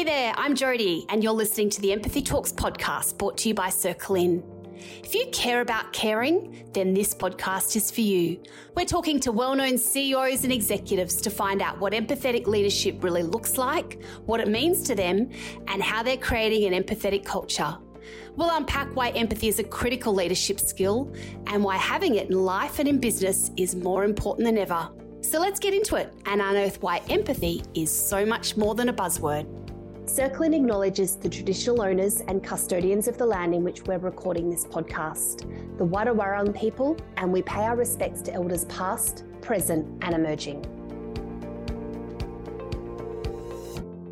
Hey there, I'm Jody, and you're listening to the Empathy Talks podcast brought to you by Circle In. If you care about caring, then this podcast is for you. We're talking to well known CEOs and executives to find out what empathetic leadership really looks like, what it means to them, and how they're creating an empathetic culture. We'll unpack why empathy is a critical leadership skill and why having it in life and in business is more important than ever. So let's get into it and unearth why empathy is so much more than a buzzword. Circle In acknowledges the traditional owners and custodians of the land in which we're recording this podcast, the Wadawurrung people, and we pay our respects to elders past, present, and emerging.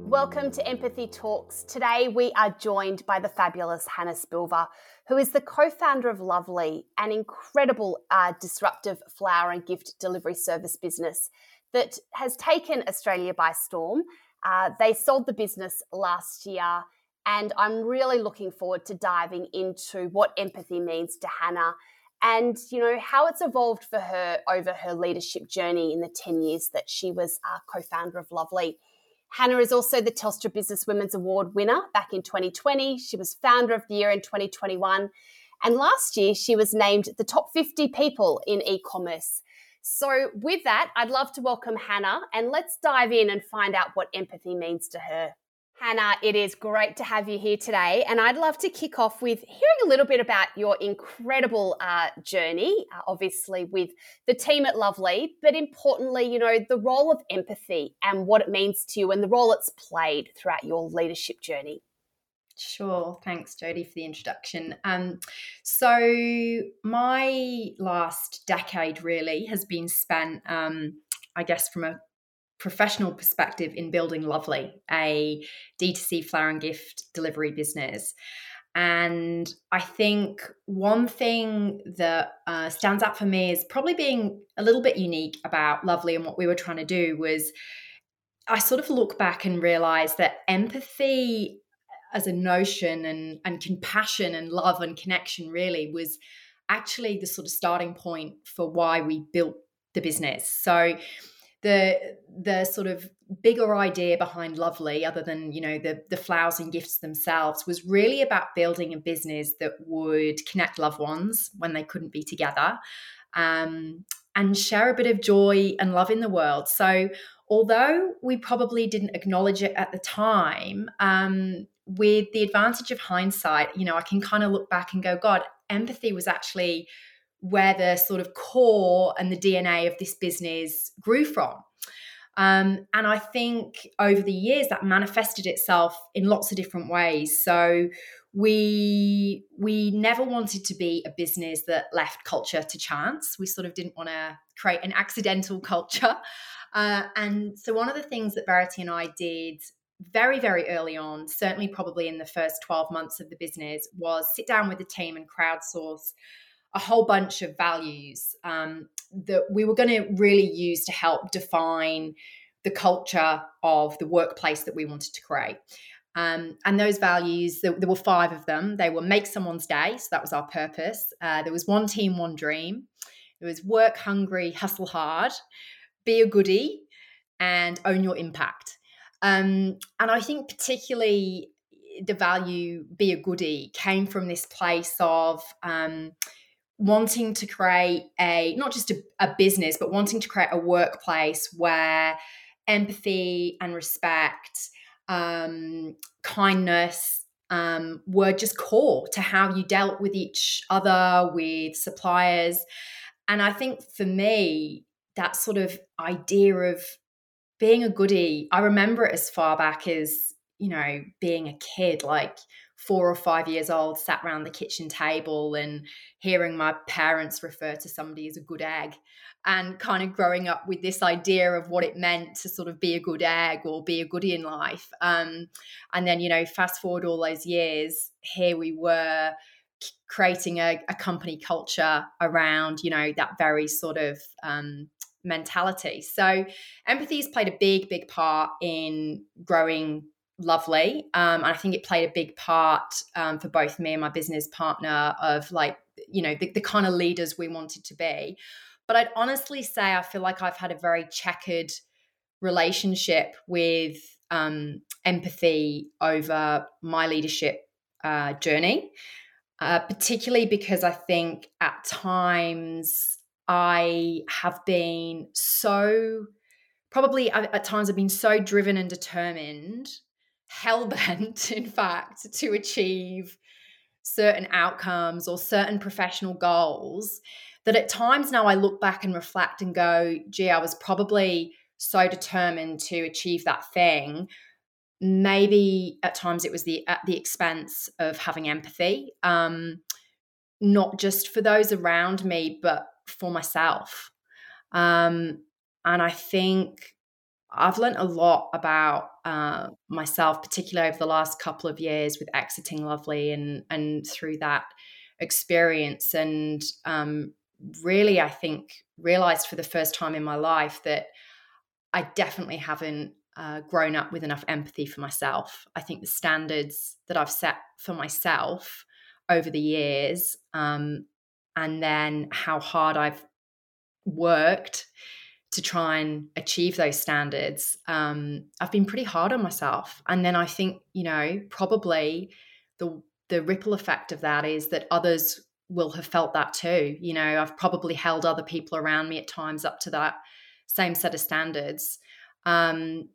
Welcome to Empathy Talks. Today we are joined by the fabulous Hannah Spilva, who is the co founder of LVLY, an incredible uh, disruptive flower and gift delivery service business that has taken Australia by storm uh, they sold the business last year, and I'm really looking forward to diving into what empathy means to Hannah and you know how it's evolved for her over her leadership journey in the 10 years that she was a co-founder of LVLY. Hannah is also the telstra business women's award winner back in 2020 she was founder of the year in 2021 and last year she was named the top 50 people in e-commerce so, with that, I'd love to welcome Hannah and let's dive in and find out what empathy means to her. Hannah, it is great to have you here today. And I'd love to kick off with hearing a little bit about your incredible uh, journey, uh, obviously, with the team at LVLY, but importantly, you know, the role of empathy and what it means to you and the role it's played throughout your leadership journey. Sure. Thanks, Jody, for the introduction. Um, so, my last decade really has been spent, um, I guess, from a professional perspective in building LVLY, a D2C flower and gift delivery business. And I think one thing that uh, stands out for me is probably being a little bit unique about LVLY and what we were trying to do was I sort of look back and realize that empathy as a notion and and compassion and love and connection really was actually the sort of starting point for why we built the business. So the the sort of bigger idea behind LVLY other than you know the the flowers and gifts themselves was really about building a business that would connect loved ones when they couldn't be together um, and share a bit of joy and love in the world so although we probably didn't acknowledge it at the time um, with the advantage of hindsight, you know, I can kind of look back and go, God, empathy was actually where the sort of core and the DNA of this business grew from. Um, and I think over the years that manifested itself in lots of different ways. So we we never wanted to be a business that left culture to chance. We sort of didn't want to create an accidental culture. Uh, and so one of the things that Verity and I did very, very early on, certainly probably in the first 12 months of the business, was sit down with the team and crowdsource a whole bunch of values um, that we were going to really use to help define the culture of the workplace that we wanted to create. Um, and those values, there, there, were five of them. They were make someone's day, so that was our purpose. Uh, there was one team, one dream. There was work hungry, hustle hard, be a goodie, and own your impact. Um, and I think particularly the value be a goodie came from this place of um, wanting to create a not just a, a business, but wanting to create a workplace where empathy and respect, um, kindness, um, were just core to how you dealt with each other, with suppliers. And I think for me, that sort of idea of being a goodie, I remember it as far back as, you know, being a kid, like four or five years old, sat around the kitchen table and hearing my parents refer to somebody as a good egg and kind of growing up with this idea of what it meant to sort of be a good egg or be a goodie in life. Um, and then, you know, fast forward all those years, here we were creating a, a company culture around, you know, that very sort of um, mentality. So empathy has played a big, big part in growing LVLY. Um, and I think it played a big part um, for both me and my business partner of like, you know, the, the kind of leaders we wanted to be. But I'd honestly say I feel like I've had a very checkered relationship with um, empathy over my leadership uh, journey, uh, particularly because I think at times I have been so, probably at times I've been so driven and determined, hell bent, in fact, to achieve certain outcomes or certain professional goals that at times now I look back and reflect and go, gee, I was probably so determined to achieve that thing. Maybe at times it was the at the expense of having empathy um not just for those around me but for myself um and i think i've learned a lot about uh, myself particularly over the last couple of years with exiting LVLY and and through that experience and um really i think realized for the first time in my life that i definitely haven't uh, grown up with enough empathy for myself. I think the standards that I've set for myself over the years, um, and then how hard I've worked to try and achieve those standards, um, I've been pretty hard on myself. And then I think, you know, probably the the ripple effect of that is that others will have felt that too. You know, I've probably held other people around me at times up to that same set of standards. Um,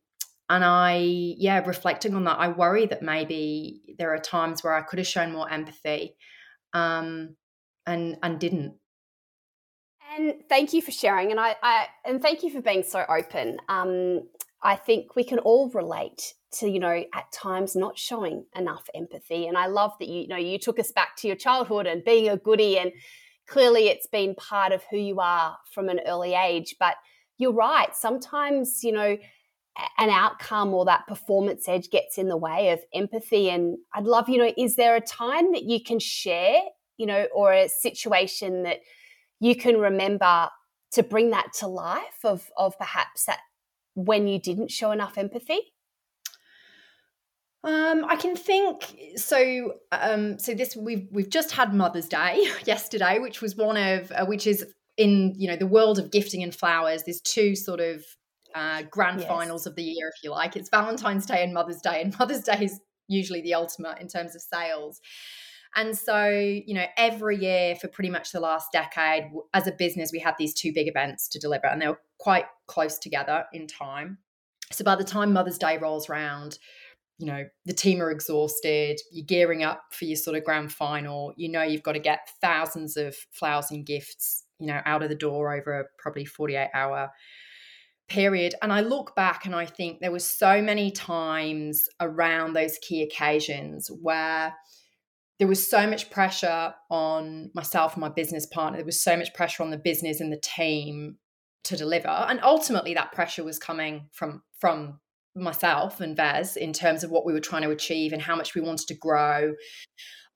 and I, yeah, reflecting on that, I worry that maybe there are times where I could have shown more empathy, um, and and didn't. And thank you for sharing, and I, I and thank you for being so open. Um, I think we can all relate to you know at times not showing enough empathy, and I love that you, you know you took us back to your childhood and being a goody, and clearly it's been part of who you are from an early age. But you're right, sometimes you know an outcome or that performance edge gets in the way of empathy. And I'd love, you know, is there a time that you can share, you know, or a situation that you can remember to bring that to life of of perhaps that when you didn't show enough empathy? Um, I can think so. Um, so this we've we've just had Mother's Day yesterday, which was one of uh, which is in you know the world of gifting and flowers. There's two sort of uh, grand yes. finals of the year, if you like. It's Valentine's Day and Mother's Day, and Mother's Day is usually the ultimate in terms of sales. And so, you know, every year for pretty much the last decade, as a business, we had these two big events to deliver, and they were quite close together in time. So by the time Mother's Day rolls around, you know, the team are exhausted, you're gearing up for your sort of grand final, you know, you've got to get thousands of flowers and gifts, you know, out of the door over a probably 48 hour period and i look back and i think there were so many times around those key occasions where there was so much pressure on myself and my business partner there was so much pressure on the business and the team to deliver and ultimately that pressure was coming from from myself and Vez in terms of what we were trying to achieve and how much we wanted to grow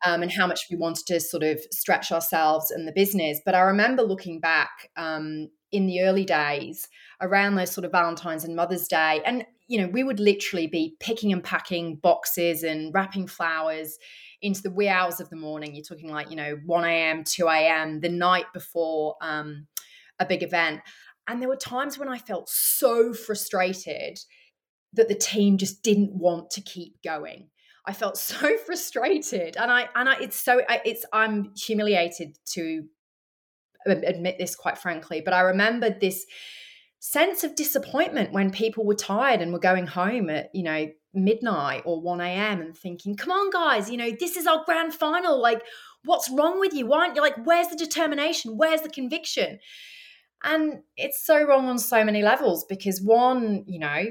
um, and how much we wanted to sort of stretch ourselves and the business. But I remember looking back um, in the early days around those sort of Valentine's and Mother's Day. And, you know, we would literally be picking and packing boxes and wrapping flowers into the wee hours of the morning. You're talking like, you know, 1 a.m., 2 a.m., the night before um, a big event. And there were times when I felt so frustrated that the team just didn't want to keep going. I felt so frustrated, and I and I it's so it's I'm humiliated to admit this quite frankly, but I remembered this sense of disappointment when people were tired and were going home at, you know, midnight or 1 a.m. and thinking, come on, guys, you know, this is our grand final. Like, what's wrong with you? Why aren't you like, where's the determination? Where's the conviction? And it's so wrong on so many levels because one, you know,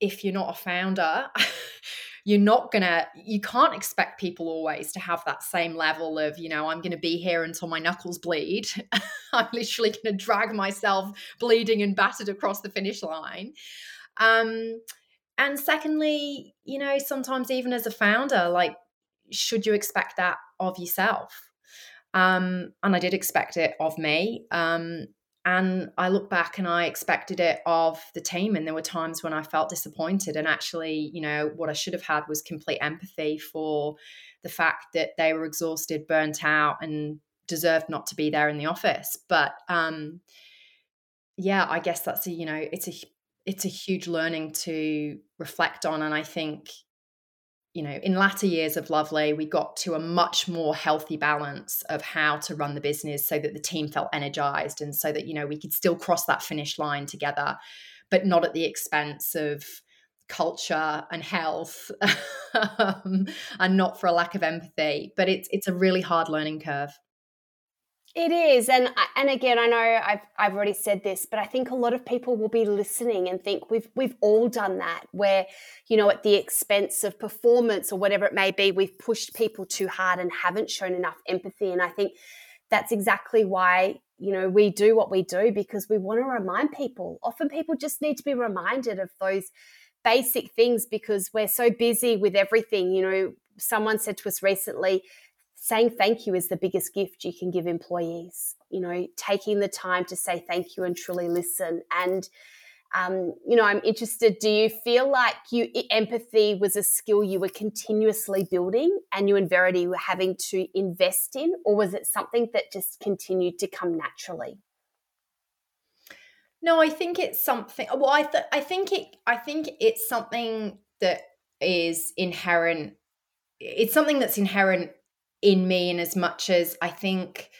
if you're not a founder, you're not gonna you can't expect people always to have that same level of you know i'm gonna be here until my knuckles bleed i'm literally gonna drag myself bleeding and battered across the finish line um and secondly you know sometimes even as a founder like should you expect that of yourself um and i did expect it of me um and I look back and I expected it of the team. And there were times when I felt disappointed. And actually, you know, what I should have had was complete empathy for the fact that they were exhausted, burnt out, and deserved not to be there in the office. But um, yeah, I guess that's a, you know, it's a it's a huge learning to reflect on. And I think, you know, in latter years of LVLY, we got to a much more healthy balance of how to run the business so that the team felt energized and so that, you know, we could still cross that finish line together, but not at the expense of culture and health um, and not for a lack of empathy. But it's it's a really hard learning curve. It is, and and again, I know I've I've already said this, but I think a lot of people will be listening and think we've we've all done that, where you know at the expense of performance or whatever it may be, we've pushed people too hard and haven't shown enough empathy. And I think that's exactly why you know we do what we do because we want to remind people. Often people just need to be reminded of those basic things because we're so busy with everything. You know, someone said to us recently saying thank you is the biggest gift you can give employees. You know, taking the time to say thank you and truly listen. And, um, you know, I'm interested. Do you feel like you empathy was a skill you were continuously building, and you and Verity were having to invest in, or was it something that just continued to come naturally? No, I think it's something. Well, I th- I think it. I think it's something that is inherent. It's something that's inherent in me and as much as I think,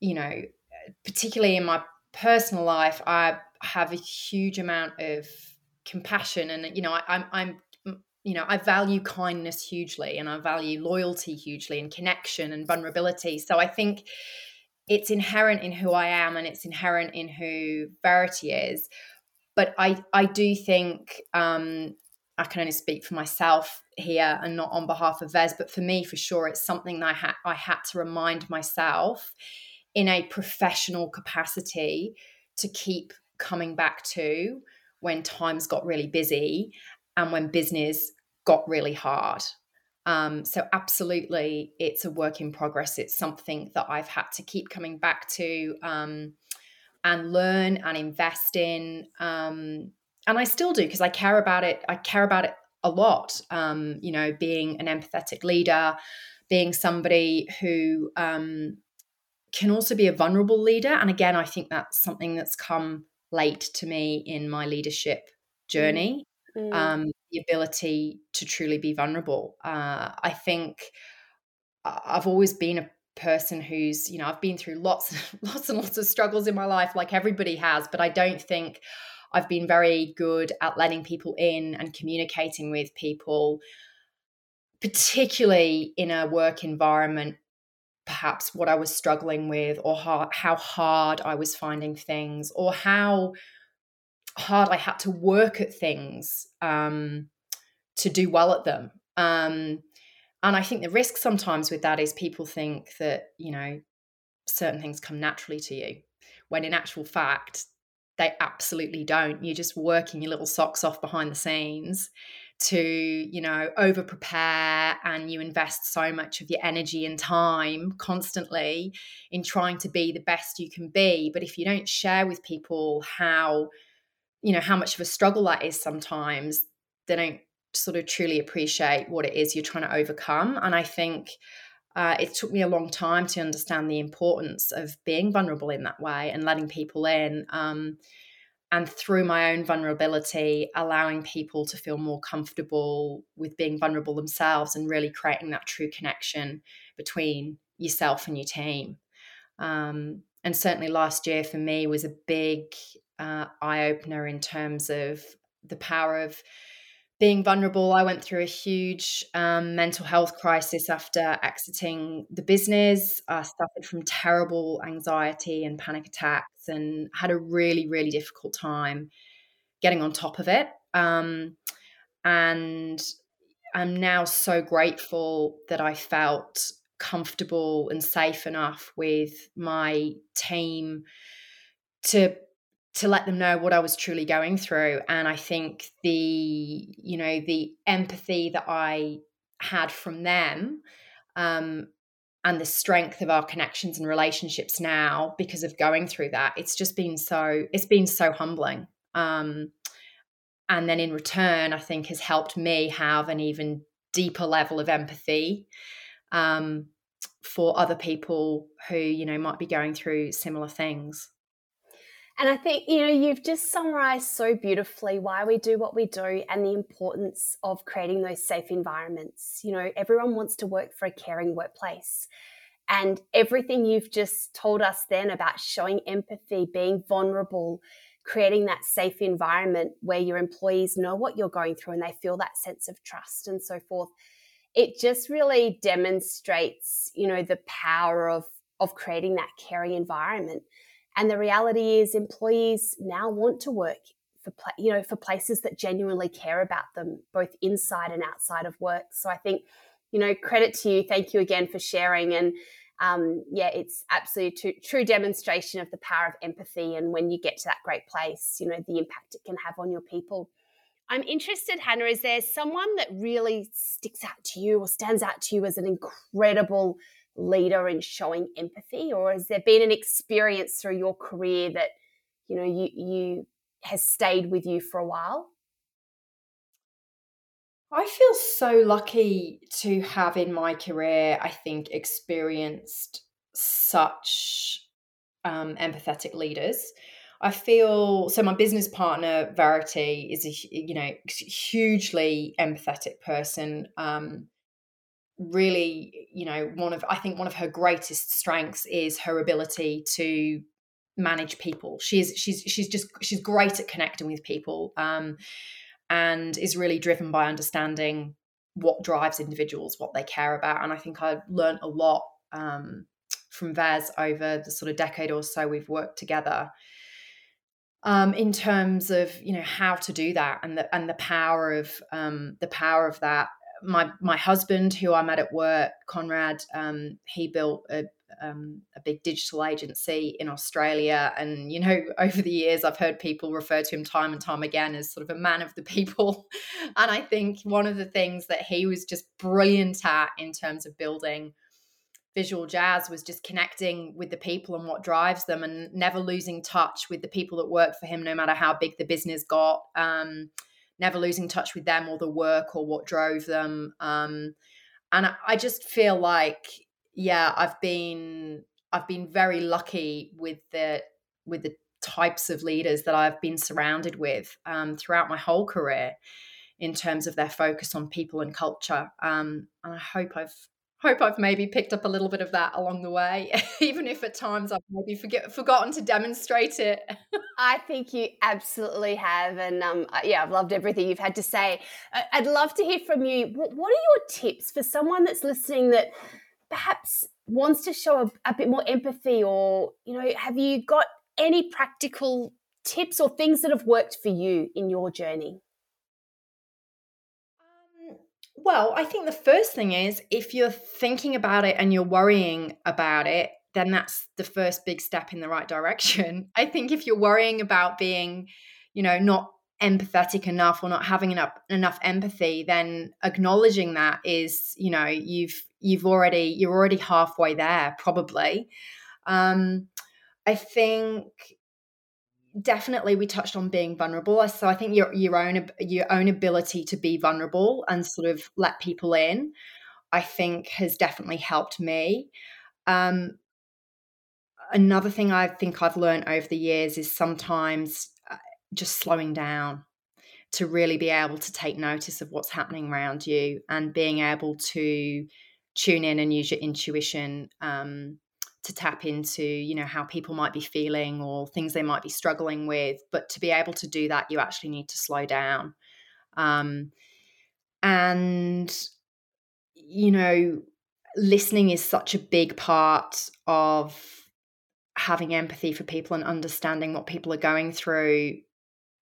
you know, particularly in my personal life, I have a huge amount of compassion and you know I, I'm I'm you know I value kindness hugely and I value loyalty hugely and connection and vulnerability. So I think it's inherent in who I am and it's inherent in who Verity is. But I I do think um, I can only speak for myself here and not on behalf of Vez, but for me, for sure, it's something that I had I had to remind myself in a professional capacity to keep coming back to when times got really busy and when business got really hard. Um, so absolutely, it's a work in progress. It's something that I've had to keep coming back to um, and learn and invest in. Um, and I still do because I care about it. I care about it a lot. Um, you know, being an empathetic leader, being somebody who um, can also be a vulnerable leader. And again, I think that's something that's come late to me in my leadership journey. Mm. Um, the ability to truly be vulnerable. Uh, I think I've always been a person who's, you know, I've been through lots, lots and lots of struggles in my life, like everybody has, but I don't think I've been very good at letting people in and communicating with people, particularly in a work environment. Perhaps what I was struggling with, or how, how hard I was finding things, or how hard I had to work at things um, to do well at them. Um, and I think the risk sometimes with that is people think that, you know, certain things come naturally to you, when in actual fact, they absolutely don't. You're just working your little socks off behind the scenes to, you know, over prepare and you invest so much of your energy and time constantly in trying to be the best you can be. But if you don't share with people how, you know, how much of a struggle that is sometimes, they don't sort of truly appreciate what it is you're trying to overcome. And I think uh, it took me a long time to understand the importance of being vulnerable in that way and letting people in. Um, and through my own vulnerability, allowing people to feel more comfortable with being vulnerable themselves and really creating that true connection between yourself and your team. Um, and certainly last year for me was a big uh, eye opener in terms of the power of being vulnerable. I went through a huge um, mental health crisis after exiting the business. I suffered from terrible anxiety and panic attacks and had a really, really difficult time getting on top of it. Um, and I'm now so grateful that I felt comfortable and safe enough with my team to to let them know what I was truly going through. And I think the, you know, the empathy that I had from them um, and the strength of our connections and relationships now because of going through that, it's just been so, it's been so humbling. Um, and then in return, I think has helped me have an even deeper level of empathy um, for other people who, you know, might be going through similar things. And I think, you know, you've just summarized so beautifully why we do what we do and the importance of creating those safe environments. You know, everyone wants to work for a caring workplace. And everything you've just told us then about showing empathy, being vulnerable, creating that safe environment where your employees know what you're going through and they feel that sense of trust and so forth. It just really demonstrates, you know, the power of of creating that caring environment. And the reality is, employees now want to work for you know for places that genuinely care about them, both inside and outside of work. So I think, you know, credit to you. Thank you again for sharing. And um, yeah, it's absolutely true, true demonstration of the power of empathy. And when you get to that great place, you know, the impact it can have on your people. I'm interested, Hannah, is there someone that really sticks out to you or stands out to you as an incredible leader in showing empathy or has there been an experience through your career that you know you you has stayed with you for a while I feel so lucky to have in my career, I think, experienced such um, empathetic leaders. I feel so. My business partner Verity is a you know hugely empathetic person. Um, really, you know, one of I think one of her greatest strengths is her ability to manage people. She's she's she's just she's great at connecting with people, um, and is really driven by understanding what drives individuals, what they care about. And I think I learned a lot um, from Vez over the sort of decade or so we've worked together. Um, in terms of you know how to do that and the and the power of um, the power of that my my husband, who I met at work, Conrad, um, he built a um, a big digital agency in Australia, and you know, over the years, I've heard people refer to him time and time again as sort of a man of the people. and I think one of the things that he was just brilliant at in terms of building visual jazz was just connecting with the people and what drives them and never losing touch with the people that work for him no matter how big the business got um, never losing touch with them or the work or what drove them. Um, and I, just feel like, yeah, I've been I've been very lucky with the with the types of leaders that I've been surrounded with um, throughout my whole career in terms of their focus on people and culture. Um, and I hope I've hope I've maybe picked up a little bit of that along the way, even if at times I've maybe forget, forgotten to demonstrate it. I think you absolutely have. And um, yeah, I've loved everything you've had to say. I'd love to hear from you. What are your tips for someone that's listening that perhaps wants to show a, a bit more empathy or, you know, have you got any practical tips or things that have worked for you in your journey? Well, I think the first thing is if you're thinking about it and you're worrying about it, then that's the first big step in the right direction. I think if you're worrying about being, you know, not empathetic enough or not having enough enough empathy, then acknowledging that is, you know, you've you've already you're already halfway there probably. Um I think definitely we touched on being vulnerable. So i think your your own your own ability to be vulnerable and sort of let people in i think has definitely helped me. Um, another thing i think i've learned over the years is sometimes uh, just slowing down to really be able to take notice of what's happening around you and being able to tune in and use your intuition um, to tap into you know how people might be feeling or things they might be struggling with but to be able to do that you actually need to slow down. Um, and you know listening is such a big part of having empathy for people and understanding what people are going through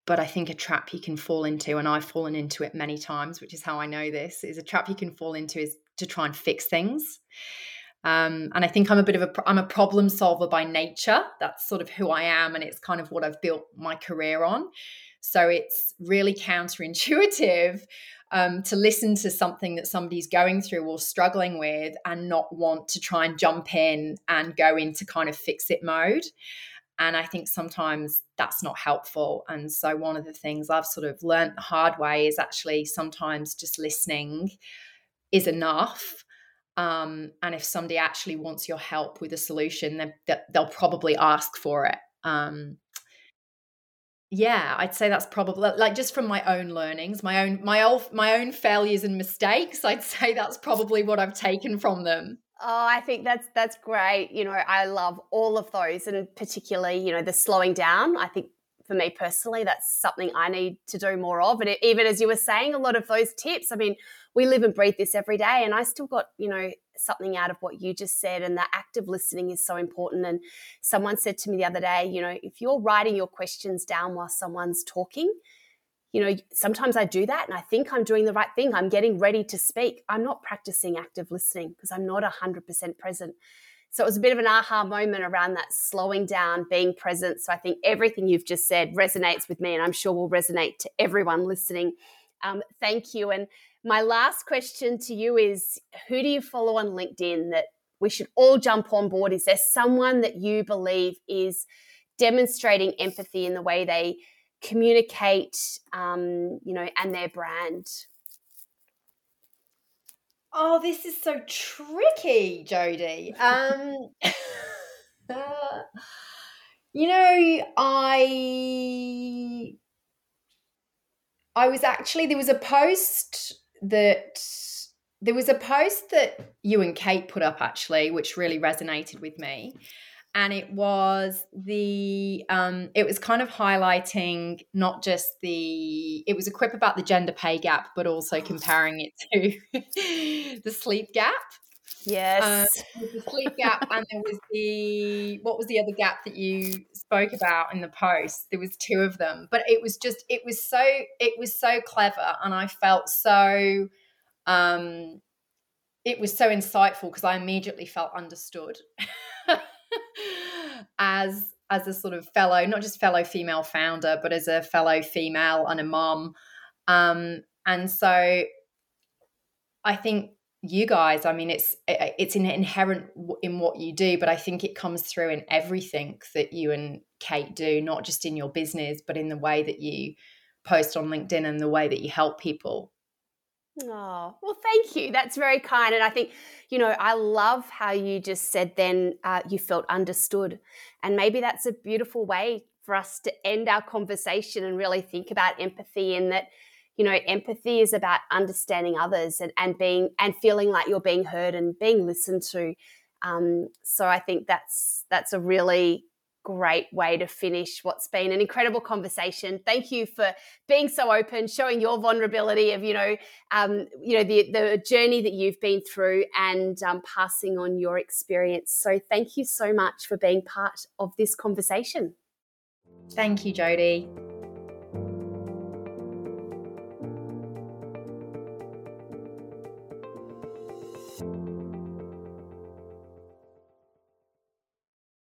but i think a trap you can fall into and i've fallen into it many times which is how i know this is a trap you can fall into is to try and fix things um, and I think I'm a bit of a I'm a problem solver by nature. That's sort of who I am, and it's kind of what I've built my career on. So it's really counterintuitive um, to listen to something that somebody's going through or struggling with, and not want to try and jump in and go into kind of fix it mode. And I think sometimes that's not helpful. And so one of the things I've sort of learned the hard way is actually sometimes just listening is enough um, and if somebody actually wants your help with a solution, then they'll probably ask for it. Um, yeah i'd say that's probably like just from my own learnings my own my own my own failures and mistakes i'd say that's probably what i've taken from them Oh, I think that's that's great. You know, I love all of those, and particularly, you know, the slowing down. I think for me personally, that's something I need to do more of. And even as you were saying, a lot of those tips. I mean, we live and breathe this every day, and I still got you know something out of what you just said. And the active listening is so important. And someone said to me the other day, you know, if you're writing your questions down while someone's talking, you know, sometimes I do that and I think I'm doing the right thing. I'm getting ready to speak. I'm not practicing active listening because I'm not 100% present. So it was a bit of an aha moment around that slowing down, being present. So I think everything you've just said resonates with me and I'm sure will resonate to everyone listening. Um, thank you. And my last question to you is who do you follow on LinkedIn that we should all jump on board? Is there someone that you believe is demonstrating empathy in the way they communicate, um, you know, and their brand? Oh, this is so tricky, Jody. Um, you know, I I was actually there was a post that there was a post that you and Kate put up actually, which really resonated with me and it was the um, it was kind of highlighting not just the it was a quip about the gender pay gap but also comparing it to the sleep gap. Yes. Um, the sleep gap and there was the what was the other gap that you spoke about in the post? There was two of them but it was just it was so it was so clever and i felt so um it was so insightful because i immediately felt understood as as a sort of fellow, not just fellow female founder, but as a fellow female and a mom. Um, and so I think you guys, I mean, it's it's inherent in what you do, but I think it comes through in everything that you and Kate do, not just in your business, but in the way that you post on LinkedIn and the way that you help people. Oh, well, thank you. That's very kind. And I think, you know, I love how you just said then uh, you felt understood. And maybe that's a beautiful way for us to end our conversation and really think about empathy in that, you know, empathy is about understanding others and, and being and feeling like you're being heard and being listened to. Um, so I think that's that's a really great way to finish what's been an incredible conversation. Thank you for being so open, showing your vulnerability of you know, um, you know the the journey that you've been through, and um, passing on your experience. So thank you so much for being part of this conversation. Thank you, Jody.